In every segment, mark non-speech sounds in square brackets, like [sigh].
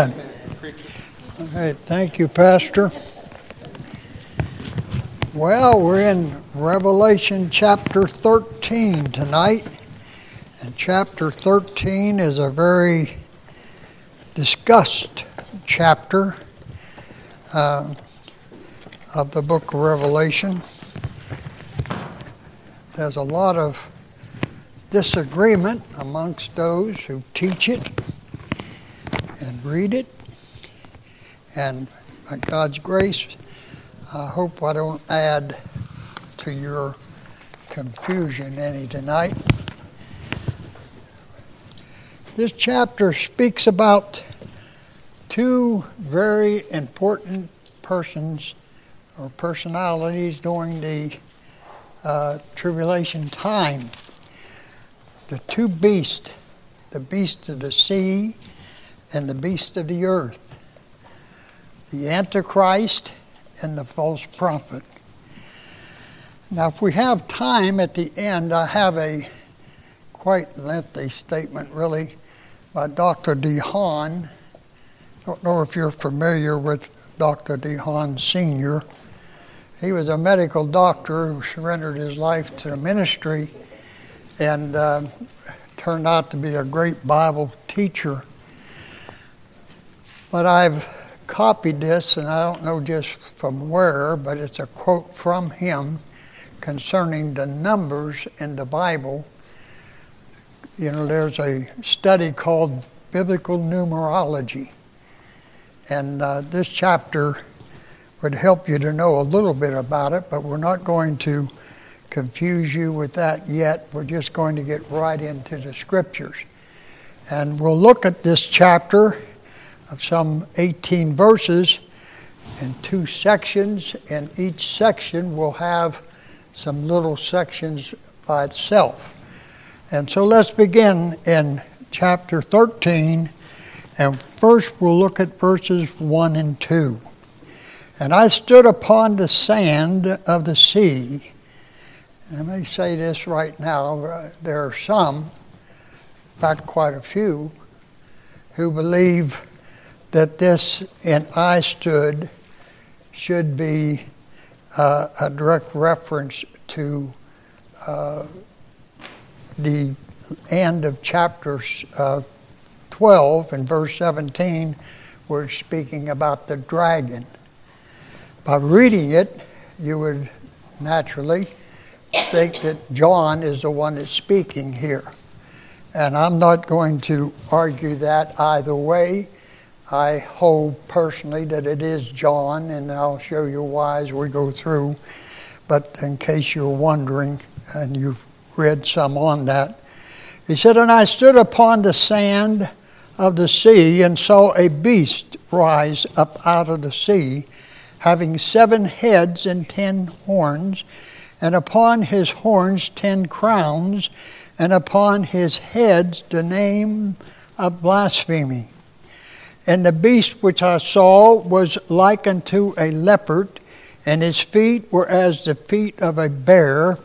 All right, thank you, Pastor. Well, we're in Revelation chapter 13 tonight. And chapter 13 is a very discussed chapter uh, of the book of Revelation. There's a lot of disagreement amongst those who teach it read it. And by God's grace, I hope I don't add to your confusion any tonight. This chapter speaks about two very important persons or personalities during the uh, tribulation time. The two beasts, the beast of the sea and the beast of the earth, the Antichrist and the false prophet. Now, if we have time at the end, I have a quite lengthy statement, really, by Dr. DeHaan. I don't know if you're familiar with Dr. DeHaan Sr. He was a medical doctor who surrendered his life to the ministry and uh, turned out to be a great Bible teacher but I've copied this, and I don't know just from where, but it's a quote from him concerning the numbers in the Bible. You know, there's a study called Biblical Numerology, and uh, this chapter would help you to know a little bit about it, but we're not going to confuse you with that yet. We're just going to get right into the scriptures. And we'll look at this chapter of some 18 verses in two sections, and each section will have some little sections by itself. And so let's begin in chapter 13, and first we'll look at verses 1 and 2. And I stood upon the sand of the sea. Let me say this right now. Uh, there are some, in fact, quite a few, who believe that this and I stood should be uh, a direct reference to uh, the end of chapter uh, 12 and verse 17, where it's speaking about the dragon. By reading it, you would naturally think that John is the one that's speaking here. And I'm not going to argue that either way I hold personally that it is John, and I'll show you why as we go through. But in case you're wondering, and you've read some on that, he said, And I stood upon the sand of the sea and saw a beast rise up out of the sea, having seven heads and ten horns, and upon his horns ten crowns, and upon his heads the name of blasphemy. And the beast which I saw was like unto a leopard, and his feet were as the feet of a bear,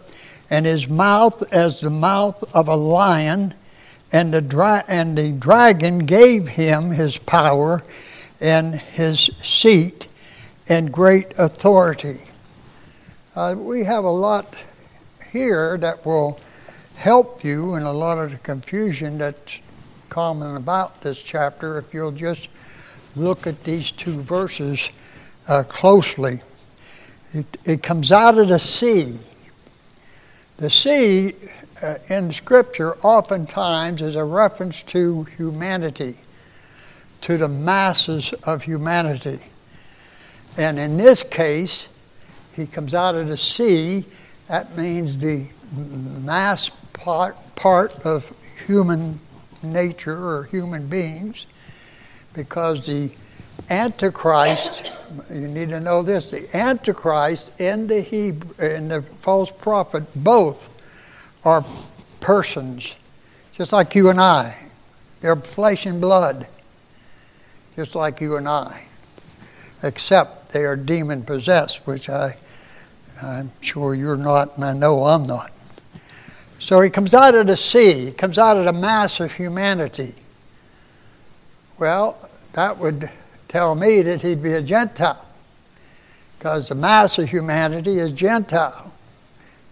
and his mouth as the mouth of a lion. And the, dra- and the dragon gave him his power and his seat and great authority. Uh, we have a lot here that will help you in a lot of the confusion that's common about this chapter if you'll just look at these two verses uh, closely. It, it, comes out of the sea. The sea uh, in Scripture oftentimes is a reference to humanity, to the masses of humanity. And in this case, he comes out of the sea. That means the mass part, part of human nature or human beings because the Antichrist, you need to know this, the Antichrist and the Hebrew and the false prophet both are persons, just like you and I. They're flesh and blood, just like you and I. Except they are demon possessed, which I I'm sure you're not, and I know I'm not. So he comes out of the sea, he comes out of the mass of humanity. Well, that would tell me that he'd be a Gentile because the mass of humanity is Gentile.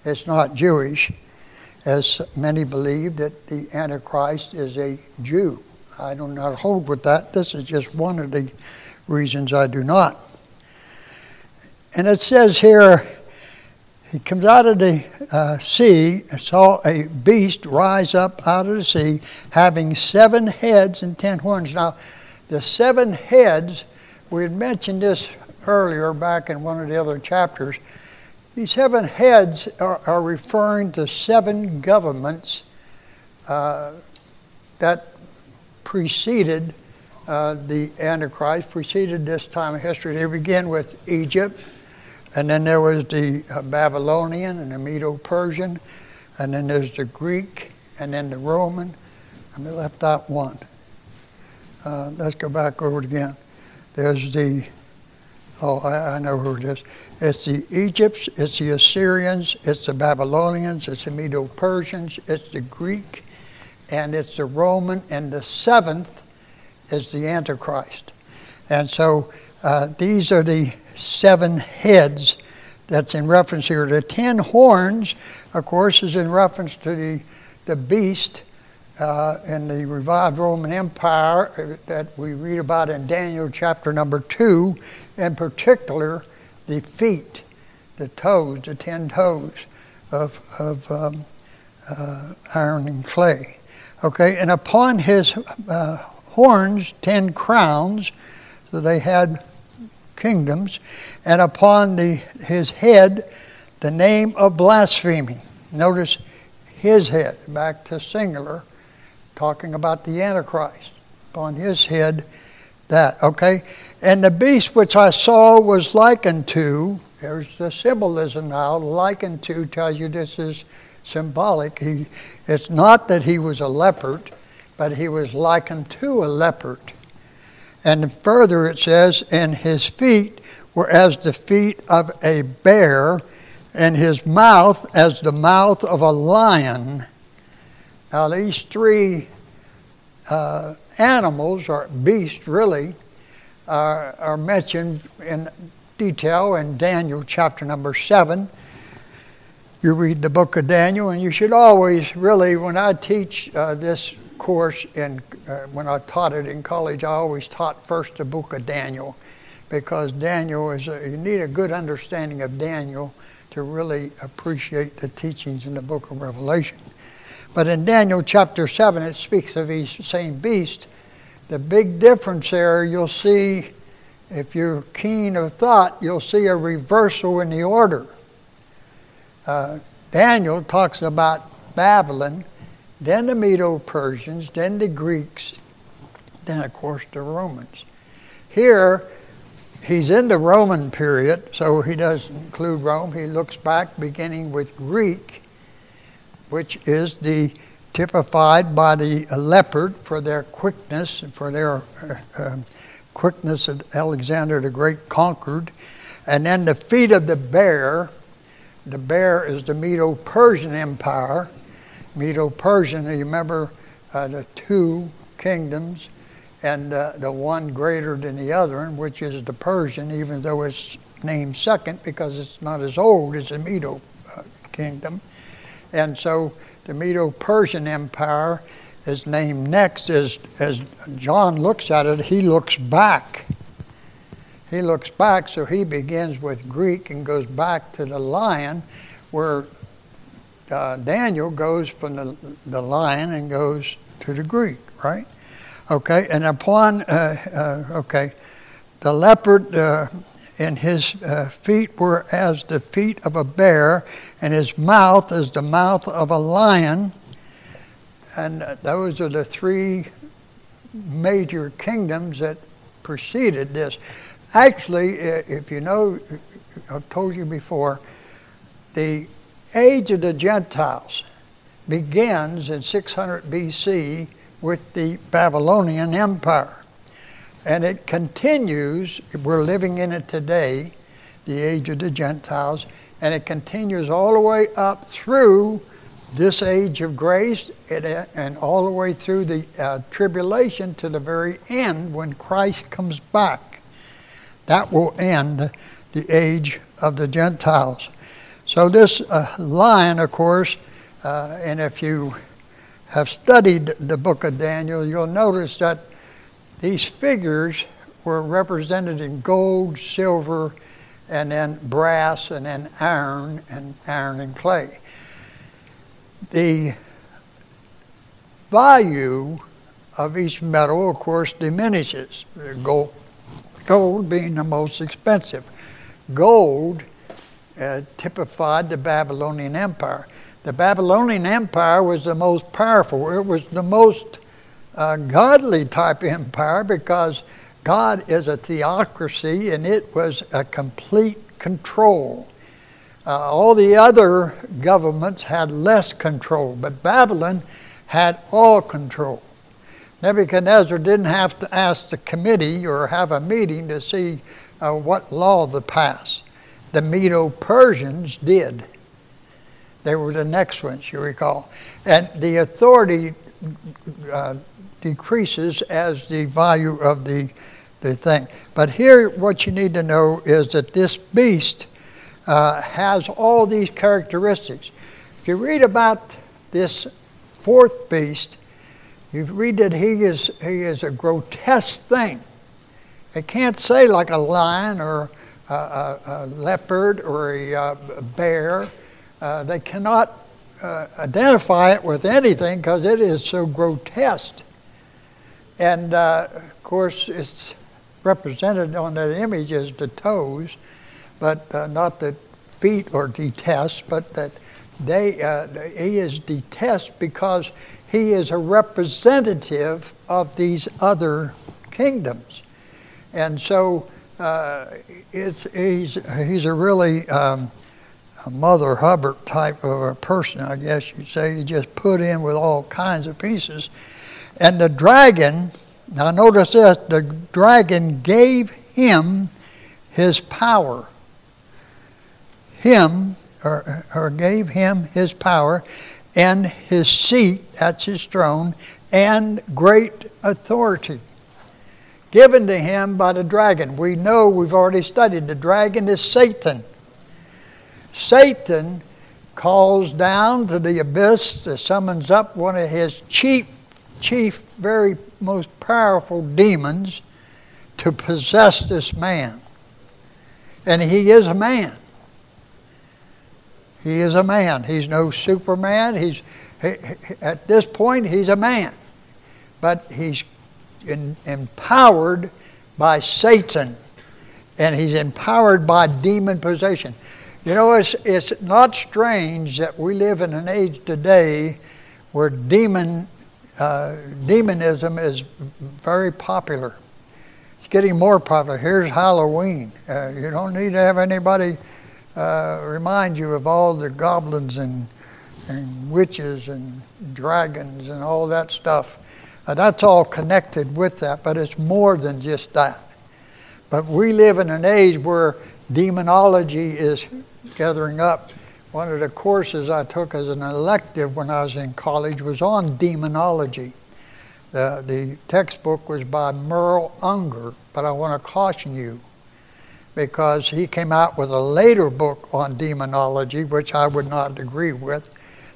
It's not Jewish, as many believe that the Antichrist is a Jew. I do not hold with that. This is just one of the reasons I do not. And it says here, he comes out of the uh, sea and saw a beast rise up out of the sea, having seven heads and ten horns. Now, the seven heads, we had mentioned this earlier back in one of the other chapters. These seven heads are, are referring to seven governments uh, that preceded uh, the Antichrist, preceded this time of history. They begin with Egypt, and then there was the uh, Babylonian and the Medo Persian, and then there's the Greek, and then the Roman. And we left out one. Uh, let's go back over it again. There's the, oh, I, I know who it is. It's the Egypts, it's the Assyrians, it's the Babylonians, it's the Medo Persians, it's the Greek, and it's the Roman, and the seventh is the Antichrist. And so uh, these are the seven heads that's in reference here. The ten horns, of course, is in reference to the, the beast uh, in the revived Roman Empire uh, that we read about in Daniel chapter number two, in particular, the feet, the toes, the ten toes of, of um, uh, iron and clay. Okay, and upon his uh, horns, ten crowns, so they had kingdoms, and upon the, his head, the name of blasphemy. Notice his head, back to singular, talking about the Antichrist. Upon his head, that, okay? And the beast which I saw was likened to, there's the symbolism now, likened to tells you this is symbolic. He, it's not that he was a leopard, but he was likened to a leopard. And further it says, and his feet were as the feet of a bear, and his mouth as the mouth of a lion. Now, these three uh, animals, or beasts really, uh, are mentioned in detail in Daniel chapter number 7. You read the book of Daniel, and you should always really, when I teach uh, this course, and uh, when I taught it in college, I always taught first the book of Daniel because Daniel is, a, you need a good understanding of Daniel to really appreciate the teachings in the book of Revelation. But in Daniel chapter 7, it speaks of these same beast. The big difference there, you'll see, if you're keen of thought, you'll see a reversal in the order. Uh, Daniel talks about Babylon, then the Medo Persians, then the Greeks, then, of course, the Romans. Here, he's in the Roman period, so he doesn't include Rome. He looks back beginning with Greek which is the typified by the leopard for their quickness and for their uh, uh, quickness that Alexander the Great conquered. And then the feet of the bear, the bear is the Medo Persian Empire. Medo Persian, you remember uh, the two kingdoms and uh, the one greater than the other, which is the Persian, even though it's named second because it's not as old as the Medo uh, kingdom. And so the Medo Persian Empire is named next as, as John looks at it, he looks back. He looks back, so he begins with Greek and goes back to the lion, where uh, Daniel goes from the, the lion and goes to the Greek, right? Okay, and upon, uh, uh, okay, the leopard uh, and his uh, feet were as the feet of a bear, and his mouth as the mouth of a lion. And those are the three major kingdoms that preceded this. Actually, if you know, I've told you before, the age of the Gentiles begins in 600 BC with the Babylonian Empire. And it continues, we're living in it today, the age of the Gentiles, and it continues all the way up through this age of grace and all the way through the uh, tribulation to the very end when Christ comes back. That will end the age of the Gentiles. So, this uh, line, of course, uh, and if you have studied the book of Daniel, you'll notice that these figures were represented in gold, silver, and then brass, and then iron, and iron and clay. The value of each metal, of course, diminishes. Gold, gold being the most expensive. Gold uh, typified the Babylonian Empire. The Babylonian Empire was the most powerful. It was the most uh, godly type [laughs] empire because God is a theocracy and it was a complete control. Uh, all the other governments had less control, but Babylon had all control. Nebuchadnezzar didn't have to ask the committee or have a meeting to see uh, what law to pass. The Medo Persians did. They were the next ones, you recall. And the authority uh, decreases as the value of the, the thing. But here, what you need to know is that this beast uh, has all these characteristics. If you read about this fourth beast, you read that he is, he is a grotesque thing. It can't say like a lion or a, a, a leopard or a, a bear. Uh, they cannot uh, identify it with anything because it is so grotesque. And uh, of course, it's represented on that image as the toes, but uh, not the feet or detest, but that they uh, he is detest because he is a representative of these other kingdoms, and so uh, it's he's he's a really um, a Mother Hubbard type of a person, I guess you'd say. He just put in with all kinds of pieces and the dragon, now notice this the dragon gave him his power. Him, or, or gave him his power and his seat, that's his throne, and great authority given to him by the dragon. We know, we've already studied, the dragon is Satan. Satan calls down to the abyss, summons up one of his chief chief, very most powerful demons to possess this man. And he is a man. He is a man. He's no Superman. He's he, at this point he's a man, but he's in, empowered by Satan, and he's empowered by demon possession. You know, it's it's not strange that we live in an age today where demon uh, demonism is very popular. It's getting more popular. Here's Halloween. Uh, you don't need to have anybody uh, remind you of all the goblins and, and witches and dragons and all that stuff. Uh, that's all connected with that, but it's more than just that. But we live in an age where demonology is gathering up one of the courses I took as an elective when I was in college was on demonology. The, the textbook was by Merrill Unger, but I want to caution you because he came out with a later book on demonology, which I would not agree with.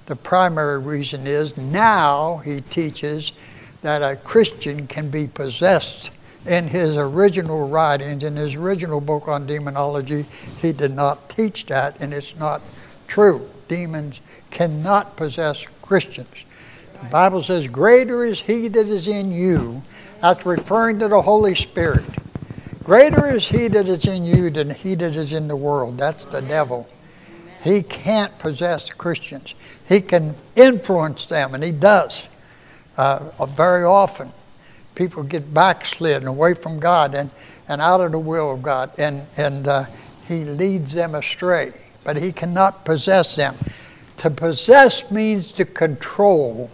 The primary reason is now he teaches that a Christian can be possessed. In his original writings, in his original book on demonology, he did not teach that, and it's not true. Demons cannot possess Christians. The Bible says, Greater is he that is in you. That's referring to the Holy Spirit. Greater is he that is in you than he that is in the world. That's the devil. He can't possess Christians. He can influence them, and he does uh, very often. People get backslidden away from God and, and out of the will of God, and, and uh, he leads them astray but he cannot possess them. To possess means to control.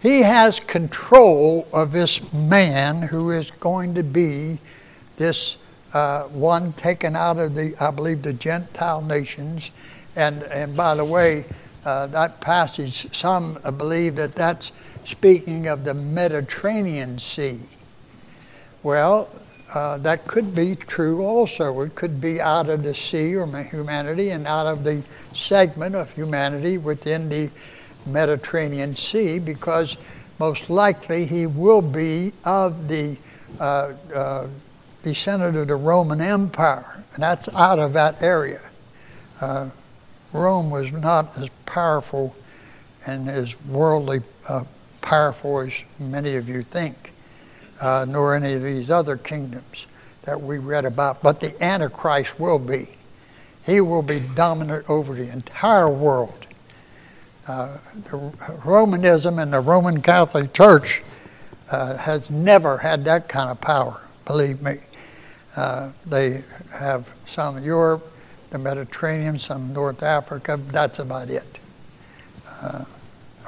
He has control of this man who is going to be this uh, one taken out of the, I believe, the Gentile nations. And, and by the way, uh, that passage, some believe that that's speaking of the Mediterranean Sea. Well, uh, that could be true also. It could be out of the sea or humanity and out of the segment of humanity within the Mediterranean Sea because most likely he will be of the uh, descendant of the Roman Empire, and that's out of that area. Uh, Rome was not as powerful and as worldly uh, powerful as many of you think, uh, nor any of these other kingdoms that we read about. But the Antichrist will be. He will be dominant over the entire world. Uh, the Romanism and the Roman Catholic Church uh, has never had that kind of power, believe me. Uh, they have some in Europe, the Mediterranean, some North Africa. That's about it. Uh,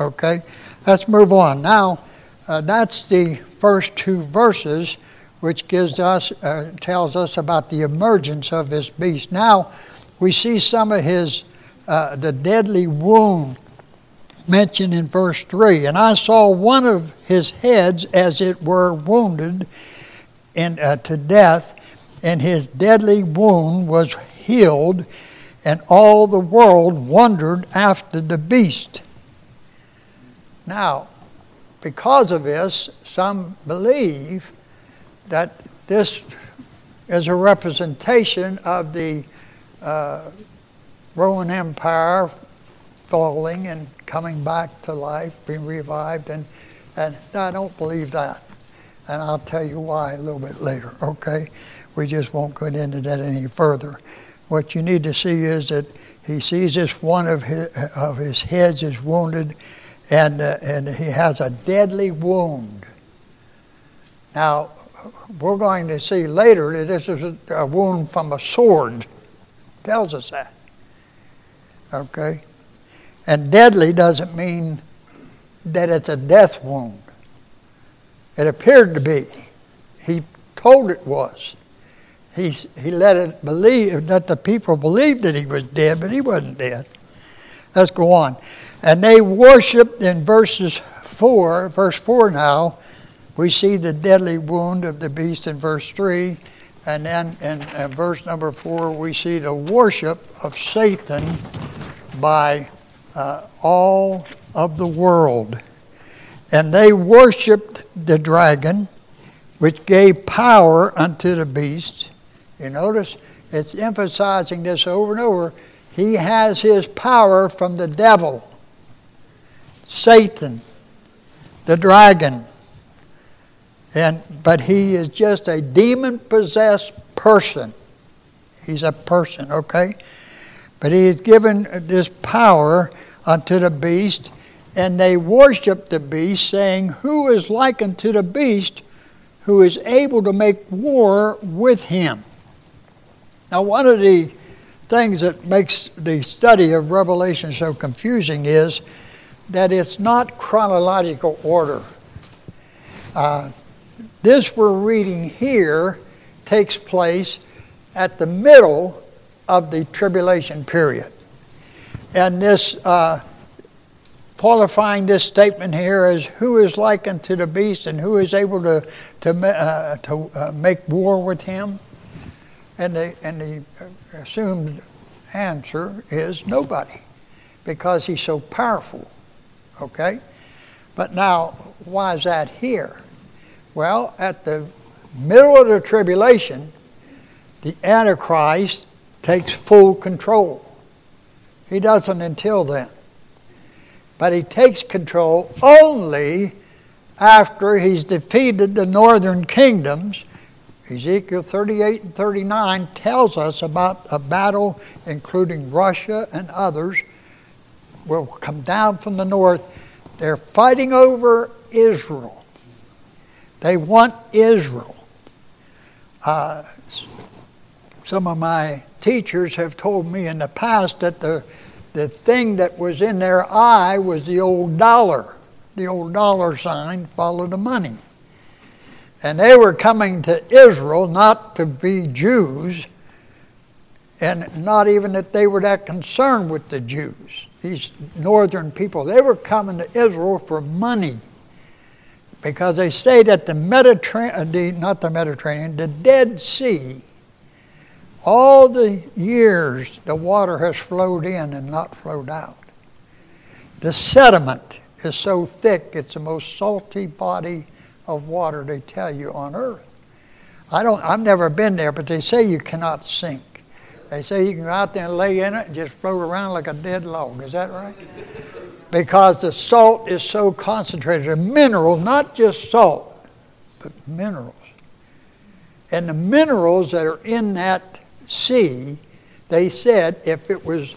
okay, let's move on. Now, uh, that's the first two verses, which gives us uh, tells us about the emergence of this beast. Now, we see some of his uh, the deadly wound mentioned in verse three. And I saw one of his heads as it were wounded in, uh, to death, and his deadly wound was healed, and all the world wondered after the beast. Now, because of this, some believe that this is a representation of the uh, Roman Empire falling and coming back to life, being revived, and, and I don't believe that. And I'll tell you why a little bit later, okay? We just won't go into that any further. What you need to see is that he sees this one of his, of his heads is wounded, and, uh, and he has a deadly wound. Now, we're going to see later that this is a, a wound from a sword. Tells us that. Okay? And deadly doesn't mean that it's a death wound. It appeared to be. He told it was he, he let it believe that the people believed that he was dead, but he wasn't dead. Let's go on. And they worshiped in verses 4, verse 4 now, we see the deadly wound of the beast in verse 3. And then in, in verse number 4, we see the worship of Satan by uh, all of the world. And they worshiped the dragon, which gave power unto the beast you notice it's emphasizing this over and over. He has his power from the devil, Satan, the dragon. And but he is just a demon possessed person. He's a person, okay? But he is given this power unto the beast, and they worship the beast, saying, Who is like unto the beast who is able to make war with him? Now, one of the things that makes the study of Revelation so confusing is that it's not chronological order. Uh, this we're reading here takes place at the middle of the tribulation period. And this, uh, qualifying this statement here as who is likened to the beast and who is able to, to, uh, to uh, make war with him. And the, and the assumed answer is nobody because he's so powerful. Okay? But now, why is that here? Well, at the middle of the tribulation, the Antichrist takes full control. He doesn't until then. But he takes control only after he's defeated the northern kingdoms Ezekiel 38 and 39 tells us about a battle including Russia and others will come down from the north. They're fighting over Israel. They want Israel. Uh, some of my teachers have told me in the past that the, the thing that was in their eye was the old dollar. The old dollar sign followed the money. And they were coming to Israel not to be Jews, and not even that they were that concerned with the Jews. these northern people, they were coming to Israel for money because they say that the Mediterranean, uh, the, not the Mediterranean, the Dead Sea, all the years the water has flowed in and not flowed out. The sediment is so thick, it's the most salty body of water, they tell you, on earth. I don't, I've never been there, but they say you cannot sink. They say you can go out there and lay in it and just float around like a dead log. Is that right? because the salt is so concentrated. A mineral, not just salt, but minerals. And the minerals that are in that sea, they said if it was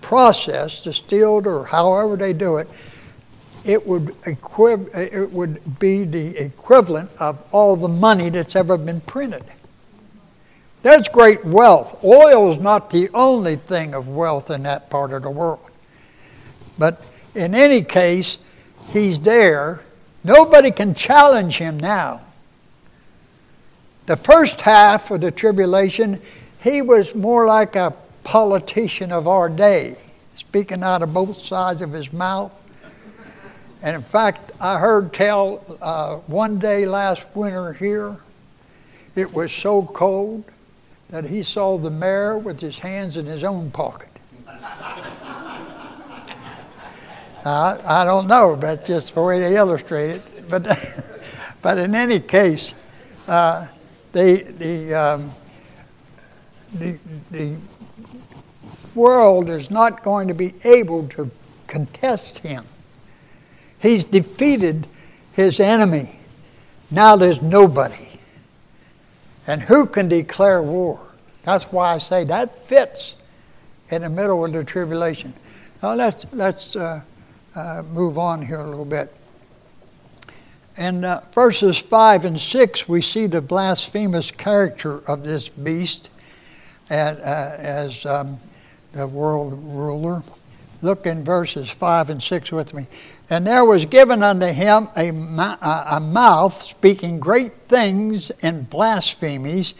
processed, distilled, or however they do it, it would, equiv- uh, it would be the equivalent of all the money that's ever been printed. That's great wealth. Oil is not the only thing of wealth in that part of the world. But in any case, he's there. Nobody can challenge him now. The first half of the tribulation, he was more like a politician of our day, speaking out of both sides of his mouth. And in fact, I heard tell uh, one day last winter here, it was so cold that he saw the mayor with his hands in his own pocket. [laughs] I, I don't know, but just the way they illustrate it. But, [laughs] but in any case, uh, the, the, um, the, the world is not going to be able to contest him. He's defeated his enemy. Now there's nobody. And who can declare war? That's why I say that fits in the middle of the tribulation. Now let's, let's uh, uh, move on here a little bit. In uh, verses 5 and 6, we see the blasphemous character of this beast at, uh, as um, the world ruler. Look in verses 5 and 6 with me. And there was given unto him a, a mouth speaking great things and blasphemies,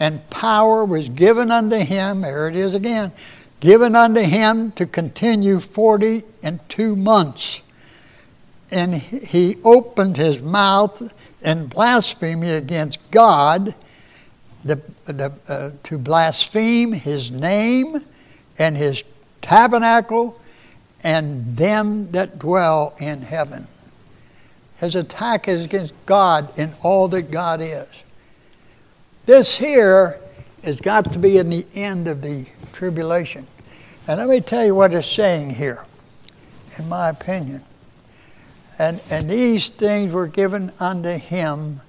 and power was given unto him, there it is again, given unto him to continue forty and two months. And he opened his mouth in blasphemy against God, the, the, uh, to blaspheme his name and his tabernacle and them that dwell in heaven. His attack is against God in all that God is. This here has got to be in the end of the tribulation. And let me tell you what it's saying here, in my opinion. And, and these things were given unto him.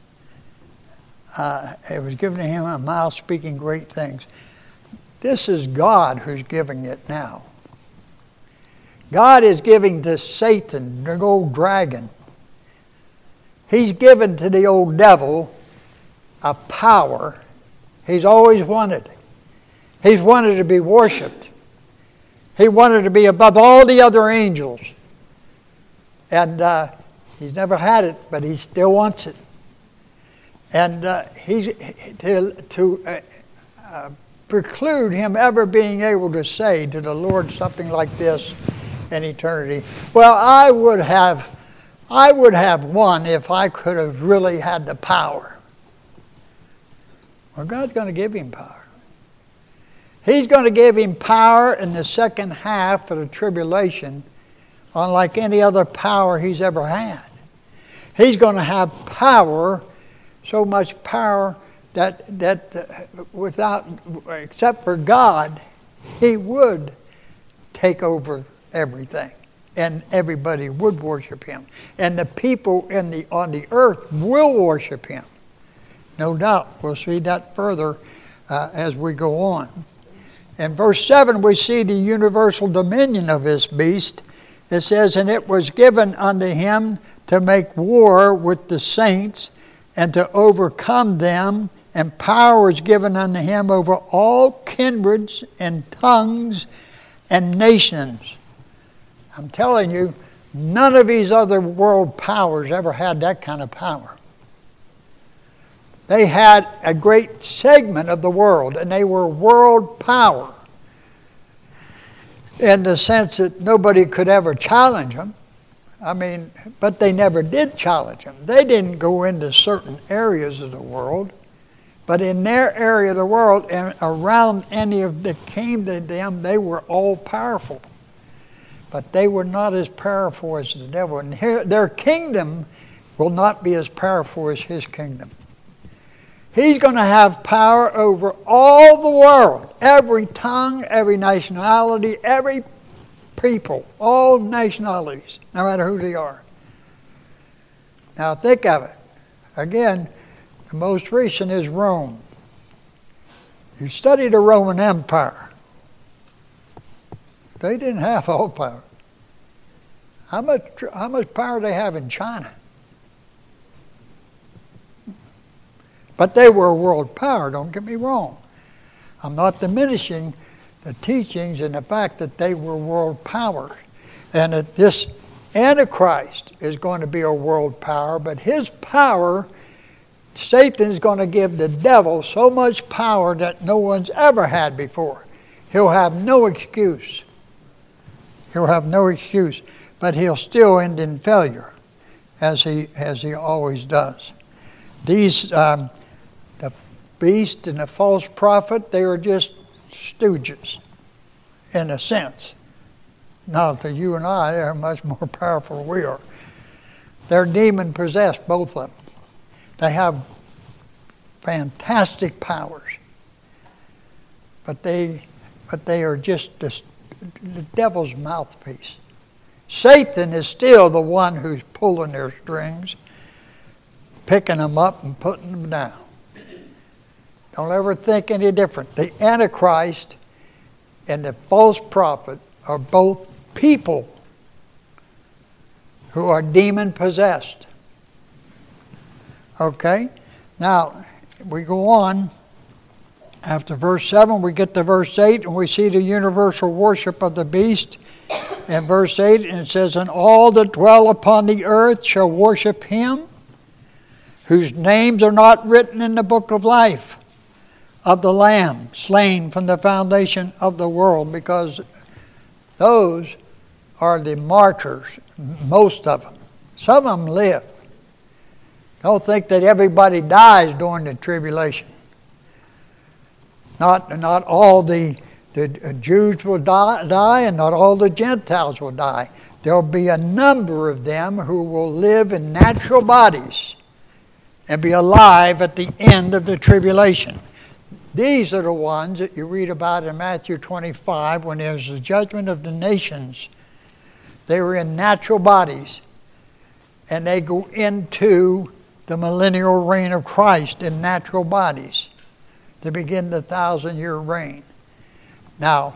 Uh, it was given to him a mouth speaking great things. This is God who's giving it now. God is giving to Satan, the old dragon. He's given to the old devil a power he's always wanted. He's wanted to be worshiped. He wanted to be above all the other angels. And uh, he's never had it, but he still wants it. And uh, he's, to, to uh, uh, preclude him ever being able to say to the Lord something like this in eternity. Well, I would have, I would have won if I could have really had the power. Well, God's going to give him power. He's going to give him power in the second half of the tribulation, unlike any other power he's ever had. He's going to have power, so much power that, that uh, without, except for God, he would take over everything and everybody would worship him. And the people in the, on the earth will worship him. No doubt. We'll see that further uh, as we go on. In verse 7, we see the universal dominion of this beast. It says, And it was given unto him to make war with the saints and to overcome them, and power is given unto him over all kindreds and tongues and nations. I'm telling you, none of these other world powers ever had that kind of power. They had a great segment of the world, and they were world power. in the sense that nobody could ever challenge them. I mean, but they never did challenge them. They didn't go into certain areas of the world, but in their area of the world and around any of that came to them, they were all powerful. But they were not as powerful as the devil. And their kingdom will not be as powerful as his kingdom. He's going to have power over all the world, every tongue, every nationality, every people, all nationalities, no matter who they are. Now think of it. Again, the most recent is Rome. You study the Roman Empire. They didn't have [laughs] all power. How much, how much power do they have in China? But they were a world power, don't get me wrong. I'm not diminishing the teachings and the fact that they were world power. And that this Antichrist is going to be a world power, but his power, Satan's going to give the devil so much power that no one's ever had before. He'll have no excuse. He'll have no excuse, but he'll still end in failure, as he as he always does. These um, the beast and the false prophet, they are just stooges, in a sense. Not that you and I are much more [laughs] powerful than we are. They're demon possessed, both of them. They have fantastic powers. But they, but they are just the, the devil's mouthpiece. Satan is still the one who's pulling their strings, picking them up and putting them down. Don't ever think any different. The Antichrist and the false prophet are both people who are demon possessed. Okay? Now, we go on. After verse 7, we get to verse 8, and we see the universal worship of the beast. In verse 8, and it says, And all that dwell upon the earth shall worship him, whose names are not written in the book of life of the Lamb slain from the foundation of the world because those are the martyrs, most of them. Some of them live. Don't think that everybody dies during the tribulation. Not, not all the, the uh, Jews will die, die, and not all the Gentiles will die. There'll be a number of them who will live in natural bodies and be alive at the end of the tribulation. These are the ones that you read about in Matthew 25 when there's the judgment of the nations. They were in natural bodies and they go into the millennial reign of Christ in natural bodies to begin the thousand year reign. Now,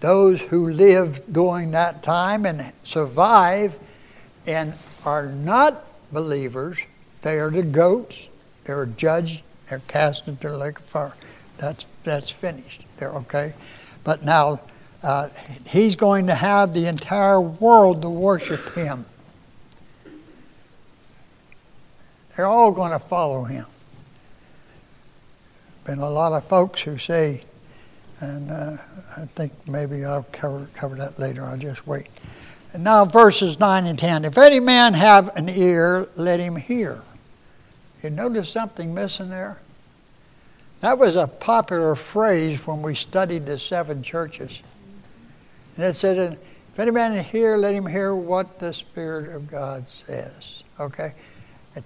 those who live during that time and survive and are not believers, they are the goats, they're judged, they're cast into the lake of fire. That's, that's finished. They're okay. But now uh, he's going to have the entire world to worship him. They're all going to follow him. Been a lot of folks who say, and uh, I think maybe I'll cover, cover that later. I'll just wait. And now, verses 9 and 10. If any man have an ear, let him hear. You notice something missing there? That was a popular phrase when we studied the seven churches. And it said, if any man hear, let him hear what the Spirit of God says. Okay?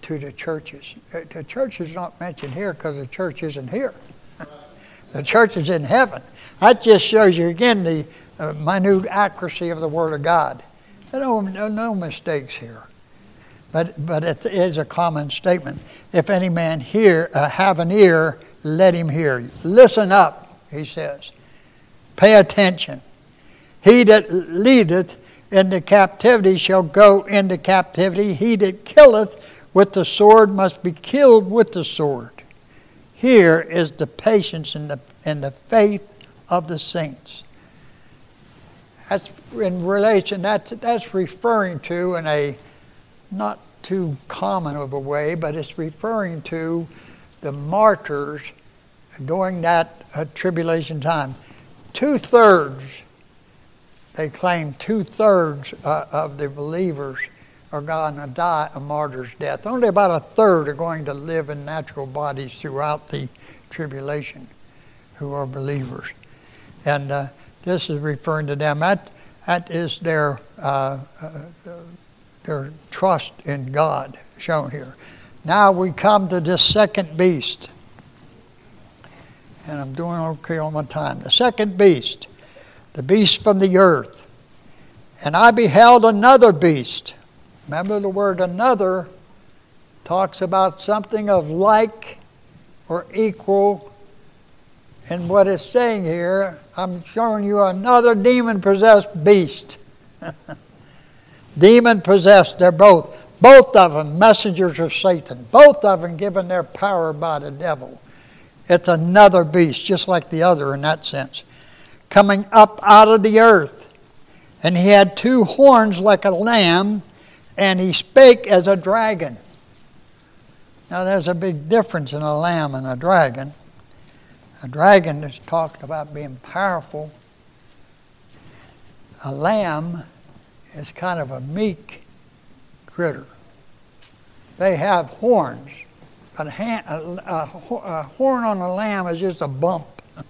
To the churches. The church is not mentioned here because the church isn't here. [laughs] the church is in heaven. That just shows you again the uh, minute accuracy of the Word of God. No, no, no mistakes here. But, but it is a common statement. If any man hear, uh, have an ear, let him hear. Listen up, he says. Pay attention. He that leadeth into captivity shall go into captivity. He that killeth with the sword must be killed with the sword. Here is the patience and the, and the faith of the saints. That's in relation, that's, that's referring to in a not too common of a way, but it's referring to the martyrs during that uh, tribulation time. Two thirds they claim two thirds uh, of the believers are going to die a martyr's death. Only about a third are going to live in natural bodies throughout the tribulation who are believers. And uh, this is referring to them. That, that is their, uh, uh, their trust in God shown here. Now we come to this second beast. And I'm doing okay on my time. The second beast, the beast from the earth. And I beheld another beast. Remember the word another talks about something of like or equal in what it's saying here. I'm showing you another demon possessed beast. [laughs] demon possessed, they're both. Both of them messengers of Satan. Both of them given their power by the devil. It's another beast, just like the other in that sense. Coming up out of the earth. And he had two horns like a lamb, and he spake as a dragon. Now, there's a big difference in a lamb and a dragon. A dragon is talked about being powerful. A lamb is kind of a meek critter. They have horns. A, hand, a, a, a horn on a lamb is just a bump. [laughs]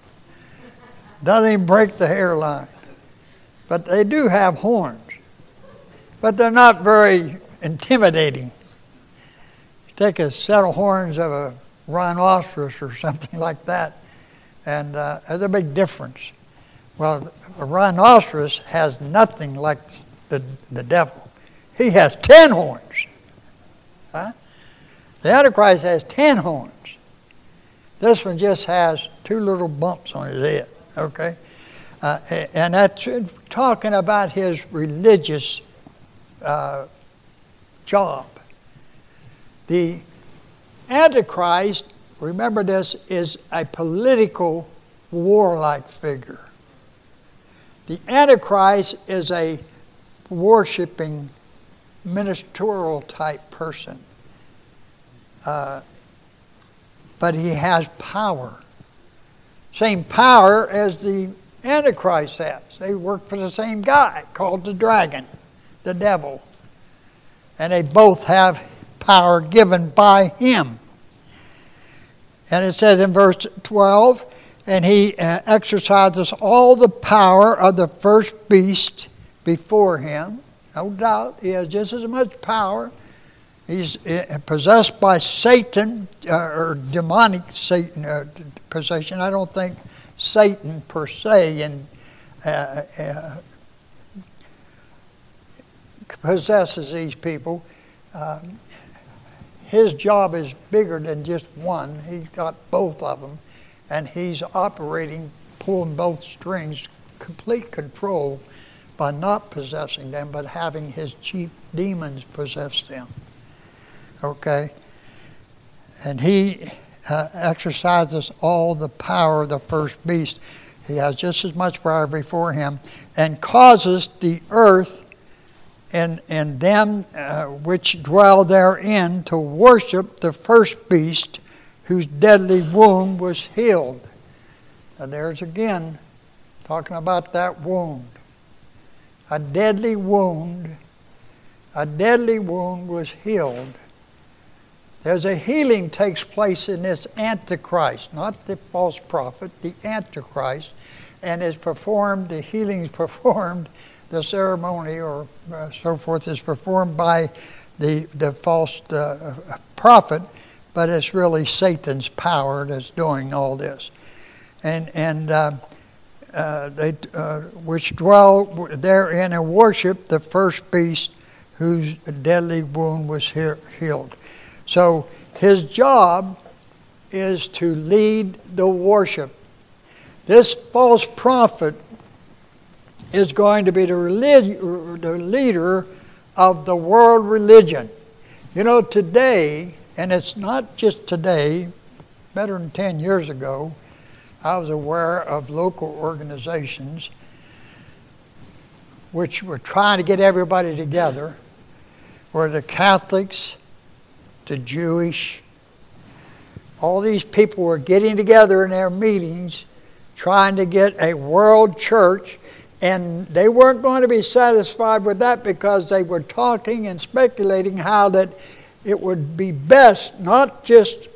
Doesn't even break the hairline. But they do have horns. But they're not very intimidating. You take a set of horns of a rhinoceros or [laughs] something like that, and uh, there's a big difference. Well, a rhinoceros has nothing like the, the devil. He has ten horns. Huh? The Antichrist has ten horns. This one just has two little bumps on his head. Okay? Uh, and that's talking about his religious uh, job. The Antichrist, remember this, is a political, warlike figure. The Antichrist is a worshiping ministerial type person. Uh, but he has power. Same power as the Antichrist has. They work for the same guy called the dragon, the devil. And they both have power given by him. And it says in verse 12, and he uh, exercises all the power of the first beast before him no doubt. He has just as much power. He's eh, possessed by Satan uh, or demonic Satan uh, possession. I don't think Satan per se in, uh, uh possesses these people. Um, his job is bigger than just one. He's got both of them, and he's operating, pulling both strings, complete control by not possessing them, but having his chief demons possess them. Okay? And he uh, exercises all the power of the first beast. He has just as much power before him and causes the earth and, and them uh, which dwell therein to worship the first beast whose deadly wound was healed. Now, there's again talking about that wound a deadly wound, a deadly wound was healed. There's a healing takes place in this Antichrist, not the false prophet, the Antichrist, and is performed, the healing is [laughs] performed, the ceremony or uh, so forth is performed by the, the false uh, prophet, but it's really Satan's power that's doing all this. And, and uh, uh, they, uh, which dwell therein and worship the first beast whose deadly wound was healed. So his job is to lead the worship. This false prophet is going to be the, relig- the leader of the world religion. You know, today, and it's not just today, better than 10 years ago, I was aware of local organizations which were trying to get everybody together, where the Catholics, the Jewish, all these people were getting together in their meetings trying to get a world church And they weren't going to be satisfied with that because they were talking and speculating how that it would be best not just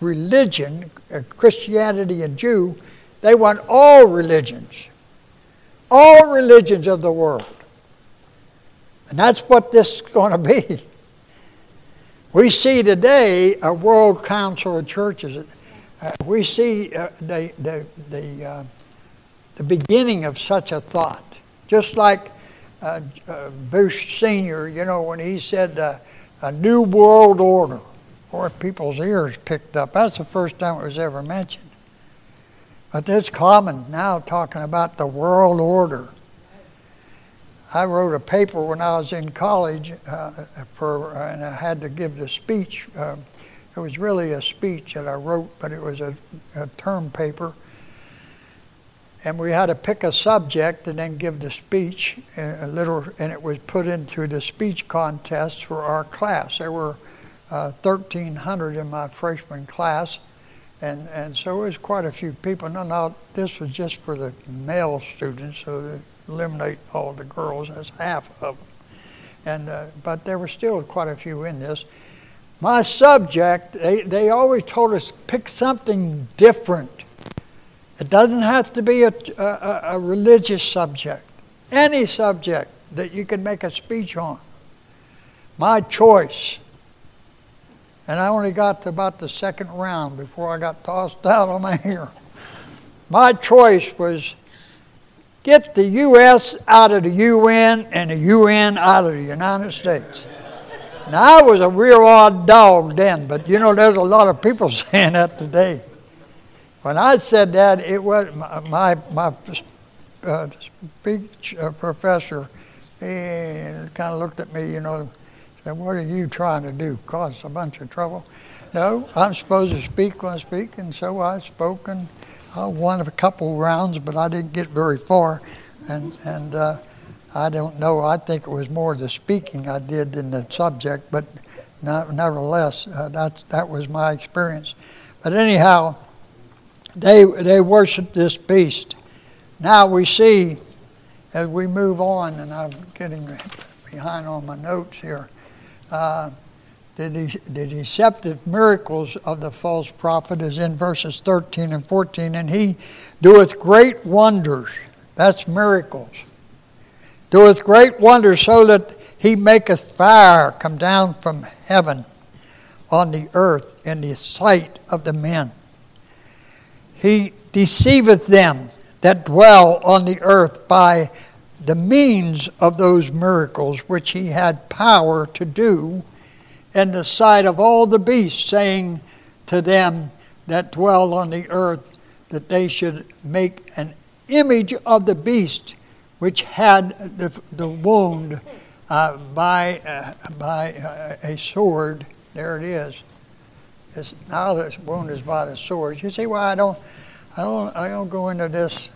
religion, uh, Christianity and Jew, they want all religions, all religions of the world. And that's what this is going to be. [laughs] We see today a World Council of Churches. Uh, we see uh, the, the, the, uh, the beginning of such a thought. Just like uh, uh, Bush Sr., you know, when he said uh, a new world order, or people's ears picked up. That's the first time it was ever mentioned. But it's common now talking about the world order. I wrote a paper when I was in college uh, for, and I had to give the speech. Uh, it was really a speech that I wrote, but it was a, a term paper. And we had to pick a subject and then give the speech, a little, and it was put into the speech contest for our class. There were uh, 1,300 in my freshman class, and, and so it was quite a few people. No, no, this was just for the male students, so to eliminate all the girls. That's half of them. And, uh, but there were still quite a few in this. My subject, they, they always told us pick something different. It doesn't have to be a, a, a religious subject, any subject that you can make a speech on. My choice. And I only got to about the second round before I got tossed [laughs] out on my hair. My choice was Get the U.S. out of the UN and the UN out of the United States. Now, I was a real odd dog then, but you know, there's a lot of people [laughs] saying that today. When I said that, it was my, my uh, speech uh, professor, kind of looked at me, you know, said, What are you trying to do? Cause a bunch of trouble? No, I'm supposed to speak when I speak, and so I spoke, and I won a couple rounds, but I didn't get very far. And, and uh, I don't know, I think it was more the speaking I did than the subject, but nevertheless, uh, that, that was my experience. But anyhow, they, they worshiped this beast. Now we see, as we move on, and I'm getting behind on my notes here. Uh, the, the deceptive miracles of the false prophet is in verses 13 and 14. And he doeth great wonders. That's miracles. Doeth great wonders so that he maketh fire come down from heaven on the earth in the sight of the men. He deceiveth them that dwell on the earth by the means of those miracles which he had power to do in the sight of all the beasts, saying to them that dwell on the earth that they should make an image of the beast which had the, the wound uh, by, uh, by uh, a sword. There it is. It's, now wound is by the sword. You see why I don't, I don't, I don't go into this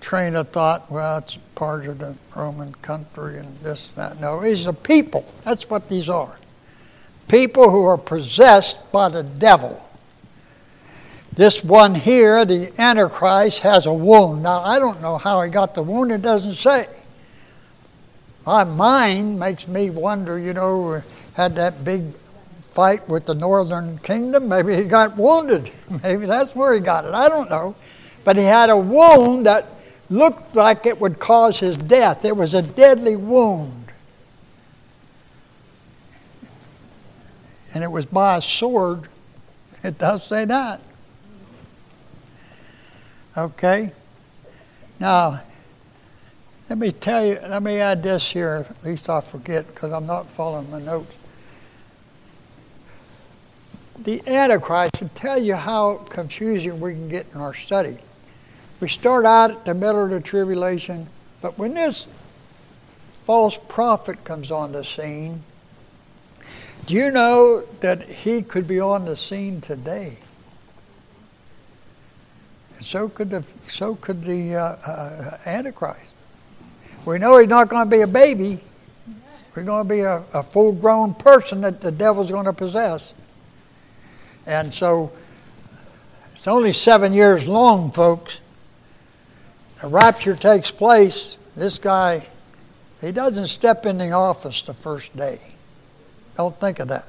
train of thought, well, it's part of the Roman country and this and that. No, these are people. That's what these are. People who are possessed by the devil. This one here, the Antichrist, has a wound. Now, I don't know how he got the wound, it doesn't say. My mind makes me wonder, you know, had that big fight with the northern kingdom, maybe he got wounded. [laughs] Maybe that's where he got it. I don't know. But he had a wound that looked like it would cause his death. It was a deadly wound. And it was by a sword. It does say that. Okay? Now, let me tell you, let me add this here, at least I forget because I'm not following my notes. The Antichrist, to tell you how confusing we can get in our study. We start out at the middle of the tribulation, but when this false prophet comes on the scene, do you know that he could be on the scene today? And so could the so could the uh, uh, Antichrist. We know he's not going to be a baby. We're going to be a, a full-grown person that the devil's going to possess. And so it's only seven years long, folks. the rapture takes place, this guy, he doesn't step in the office the first day. Don't think of that.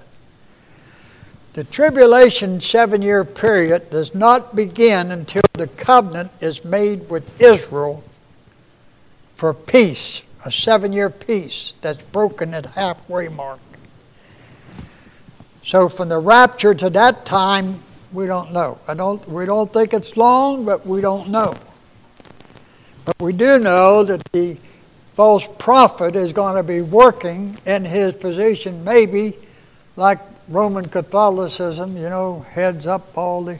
The tribulation seven year period does not begin until the covenant is made with Israel for peace, a seven year peace that's broken at halfway mark. So from the rapture to that time, we don't know. I don't, we don't think it's long, but we don't know. But we do know that the false prophet is going to be working in his position, maybe like Roman Catholicism, you know, heads up all the,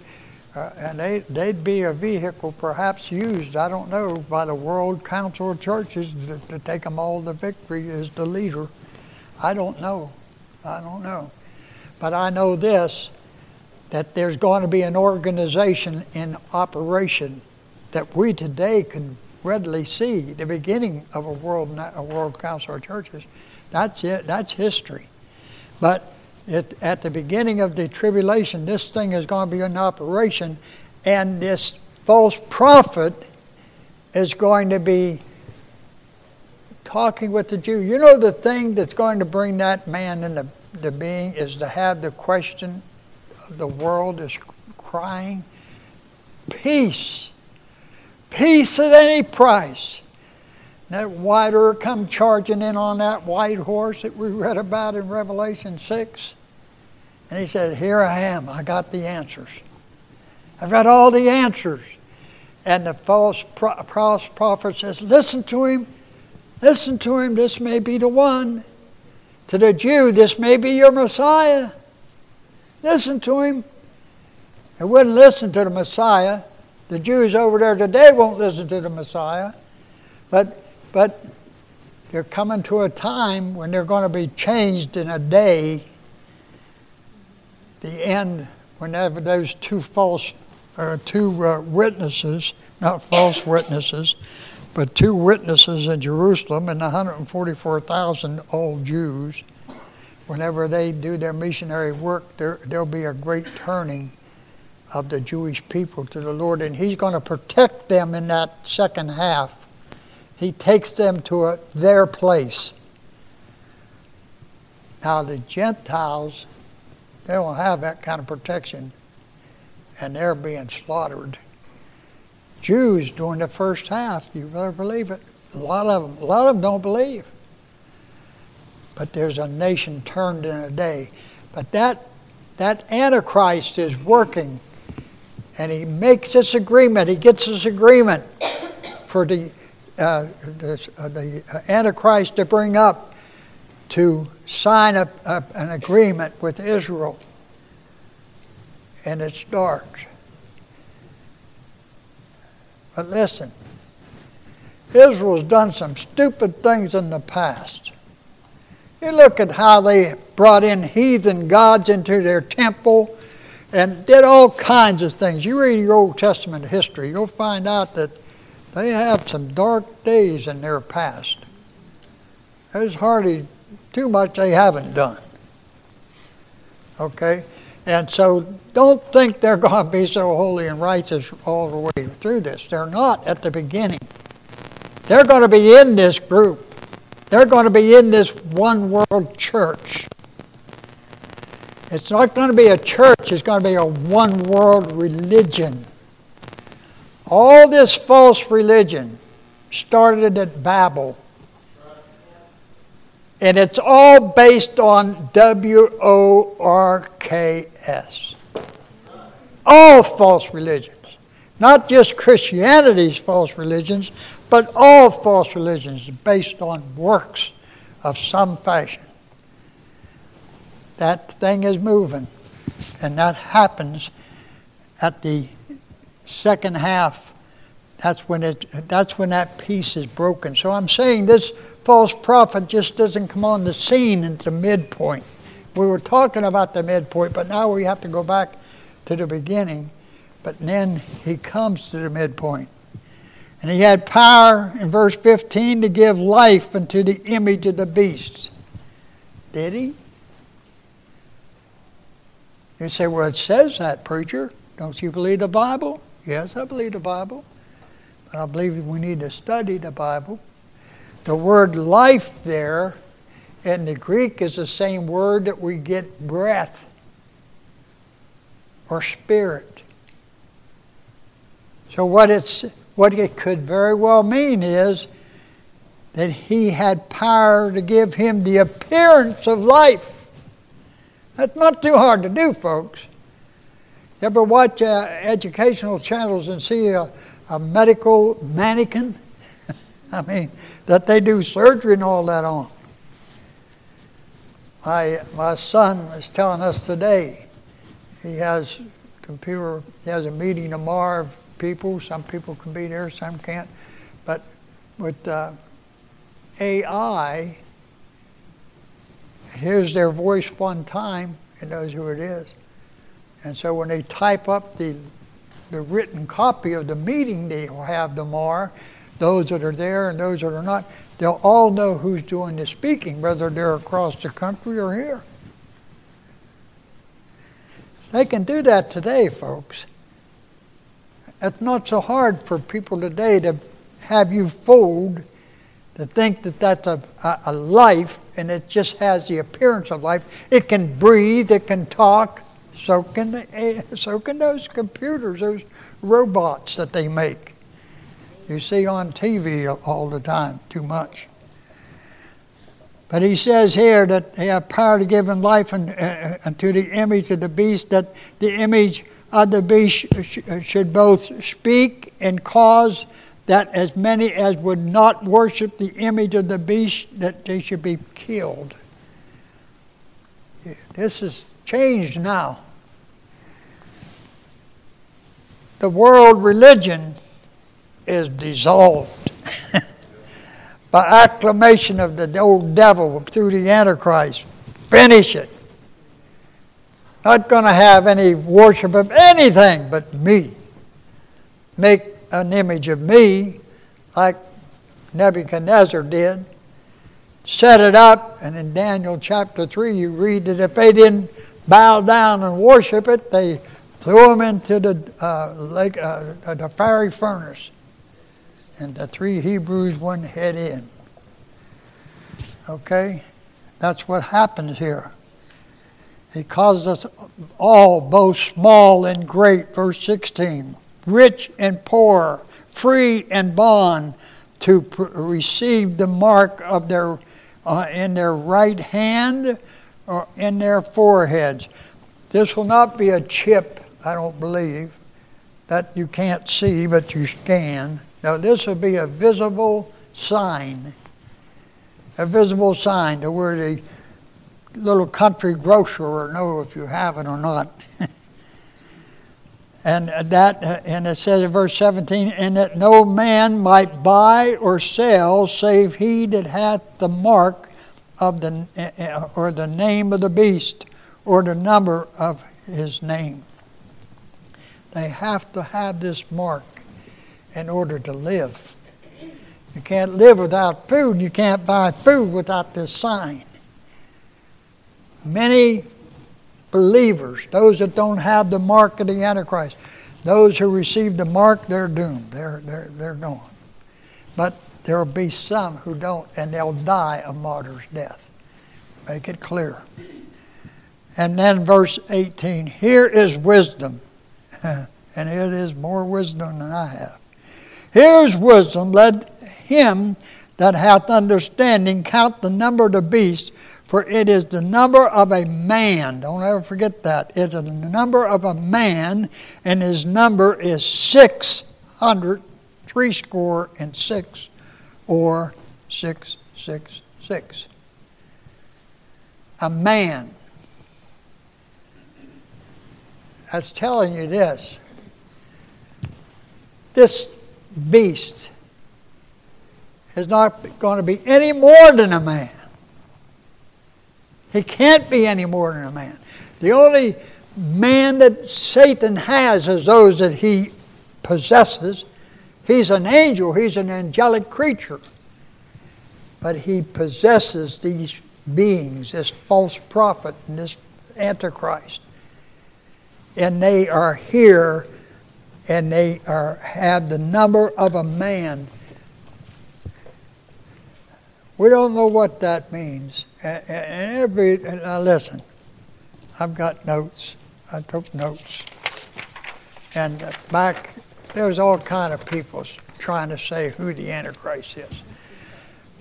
uh, and they, they'd be a vehicle perhaps used, I don't know, by the World Council of Churches to, to take them all to victory as the leader. I don't know. I don't know. But I know this that there's going to be an organization in operation that we today can readily see the beginning of a world, a world council of churches. That's it. That's history. But it, at the beginning of the tribulation, this thing is going to be in operation, and this false prophet is going to be talking with the Jew. You know, the thing that's going to bring that man into the being is to have the question the world is crying peace. Peace at any price. That white earth come charging in on that white horse that we read about in Revelation 6. And he said, Here I am. I got the answers. I've got all the answers. And the false, pro- false prophet says, Listen to him. Listen to him. This may be the one. To the Jew, this may be your Messiah. Listen to him. They wouldn't listen to the Messiah. The Jews over there today won't listen to the Messiah. But, but they're coming to a time when they're going to be changed in a day. The end, whenever those two false, or two uh, witnesses, not false witnesses, but two witnesses in Jerusalem and 144,000 old Jews, whenever they do their missionary work, there, there'll be a great turning of the Jewish people to the Lord, and He's going to protect them in that second half. He takes them to a, their place. Now, the Gentiles, they don't have that kind of protection, and they're being slaughtered. Jews during the first half. You better believe it. A lot of them, a lot of them don't believe. But there's a nation turned in a day. But that that Antichrist is working, and he makes this agreement. He gets this agreement for the uh, this, uh, the Antichrist to bring up to sign a, a, an agreement with Israel, and it starts. But listen, Israel's done some stupid things in the past. You look at how they brought in heathen gods into their temple and did all kinds of things. You read your Old Testament history, you'll find out that they have some dark days in their past. There's hardly too much they haven't done. Okay? And so don't think they're [laughs] going to be so holy and righteous all the way through this. They're not at the beginning. They're going to be in this group. They're going to be in this one world church. It's not going to be a church, it's going to be a one world religion. All this false religion started at Babel and it's all based on W O R K S. All false religions. Not just Christianity's false religions, but all false religions based on works of some fashion. That thing is moving, and that happens at the second half that's when it that's when that peace is broken. So I'm saying this false prophet just doesn't come on the scene at the midpoint. We were talking about the midpoint, but now we have to go back to the beginning. But then he comes to the midpoint. And he had power in verse 15 to give life unto the image of the beast. Did he? You say, well, it says that, preacher. Don't you believe the Bible? Yes, I believe the Bible. I believe we need to study the Bible. The word life there in the Greek is the same word that we get breath or spirit. So what it's what it could very well mean is that he had power to give him the appearance of life. That's not too hard to do, folks. You ever watch uh, educational channels and see a, a medical mannequin? [laughs] I mean, that they do surgery and all that on. My, my son is telling us today, he has computer, he has a meeting tomorrow of people. Some people can be there, some can't. But with uh, AI, it hears their voice one time, it knows who it is. And so when they type up the, the written copy of the meeting they'll have tomorrow, those that are there and those that are not, they'll all know who's doing the speaking, whether they're across the country or here. They can do that today, folks. It's not so hard for people today to have you fooled to think that that's a, a, a, life and it just has the appearance of life. It can breathe, it can talk, so can, the, so can those computers, those robots that they make. You see on TV all the time, too much. But he says here that they have power to give him life unto uh, uh the image of the beast, that the image of the beast should both speak and cause that as many as would not worship the image of the beast, that they should be killed. This is changed now. The world religion is dissolved [laughs] by acclamation of the old devil through the Antichrist. Finish it. Not going to have any worship of anything but me. Make an image of me like Nebuchadnezzar did. Set it up, and in Daniel chapter 3, you read that if they didn't bow down and worship it, they threw them into the uh, lake, uh, the fiery furnace and the three Hebrews went head in. Okay? That's what happens here. He calls us all, both small and great, verse 16, rich and poor, free and bond, to pr- receive the mark of their uh, in their right hand or in their foreheads. This will not be a chip, I don't believe, that you can't see but you scan. Now, this would be a visible sign. A visible sign to where the little country grocer will know if you have it or not. [laughs] and that, and it says in verse 17, and that no man might buy or sell save he that hath the mark of the, eh, eh, or the name of the beast, or the number of his name. They have to have this mark in order to live. You can't live without food, you can't buy food without this sign. Many believers, those that don't have the mark of the Antichrist, those who receive the mark, they're doomed. They're, they're, they're gone. But there will be some who don't, and they'll die a martyr's death. Make it clear. And then verse 18 here is wisdom, [laughs] and it is more wisdom than I have. Here's wisdom. Let him that hath understanding count the number of the beast, for it is the number of a man. Don't ever forget that. It's the number of a man, and his number is six hundred, three score and six, or six, six, six. A man. That's telling you this. This beast is not going to be any more than a man. He can't be any more than a man. The only man that Satan has is those that he possesses. He's an angel, he's an angelic creature. But he possesses these beings, this false prophet and this antichrist. And they are here and they are have the number of a man. We don't know what that means. And every now listen, I've got notes. I took notes, and back there's all kind of people trying to say who the Antichrist is.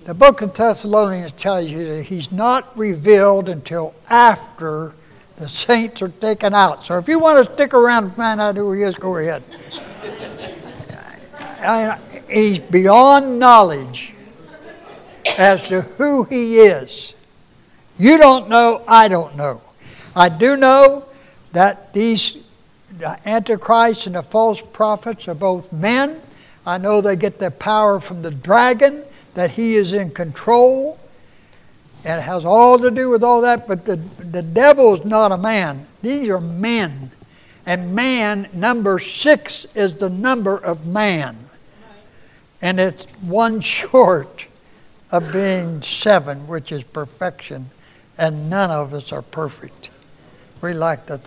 The book of Thessalonians tells you that he's not revealed until after the saints are taken out. So if you want to stick around and find out who he is, go ahead. he's beyond knowledge as to who he is. You don't know, I don't know. I do know that these the Antichrist and the false prophets are both men. I know they get their power from the dragon, that he is in control. It has all to do with all that, but the, the devil is not a man. These are men. And man, number six, is the number of man. And it's one [laughs] short of being seven, which is perfection. And none of us are perfect. We like to think.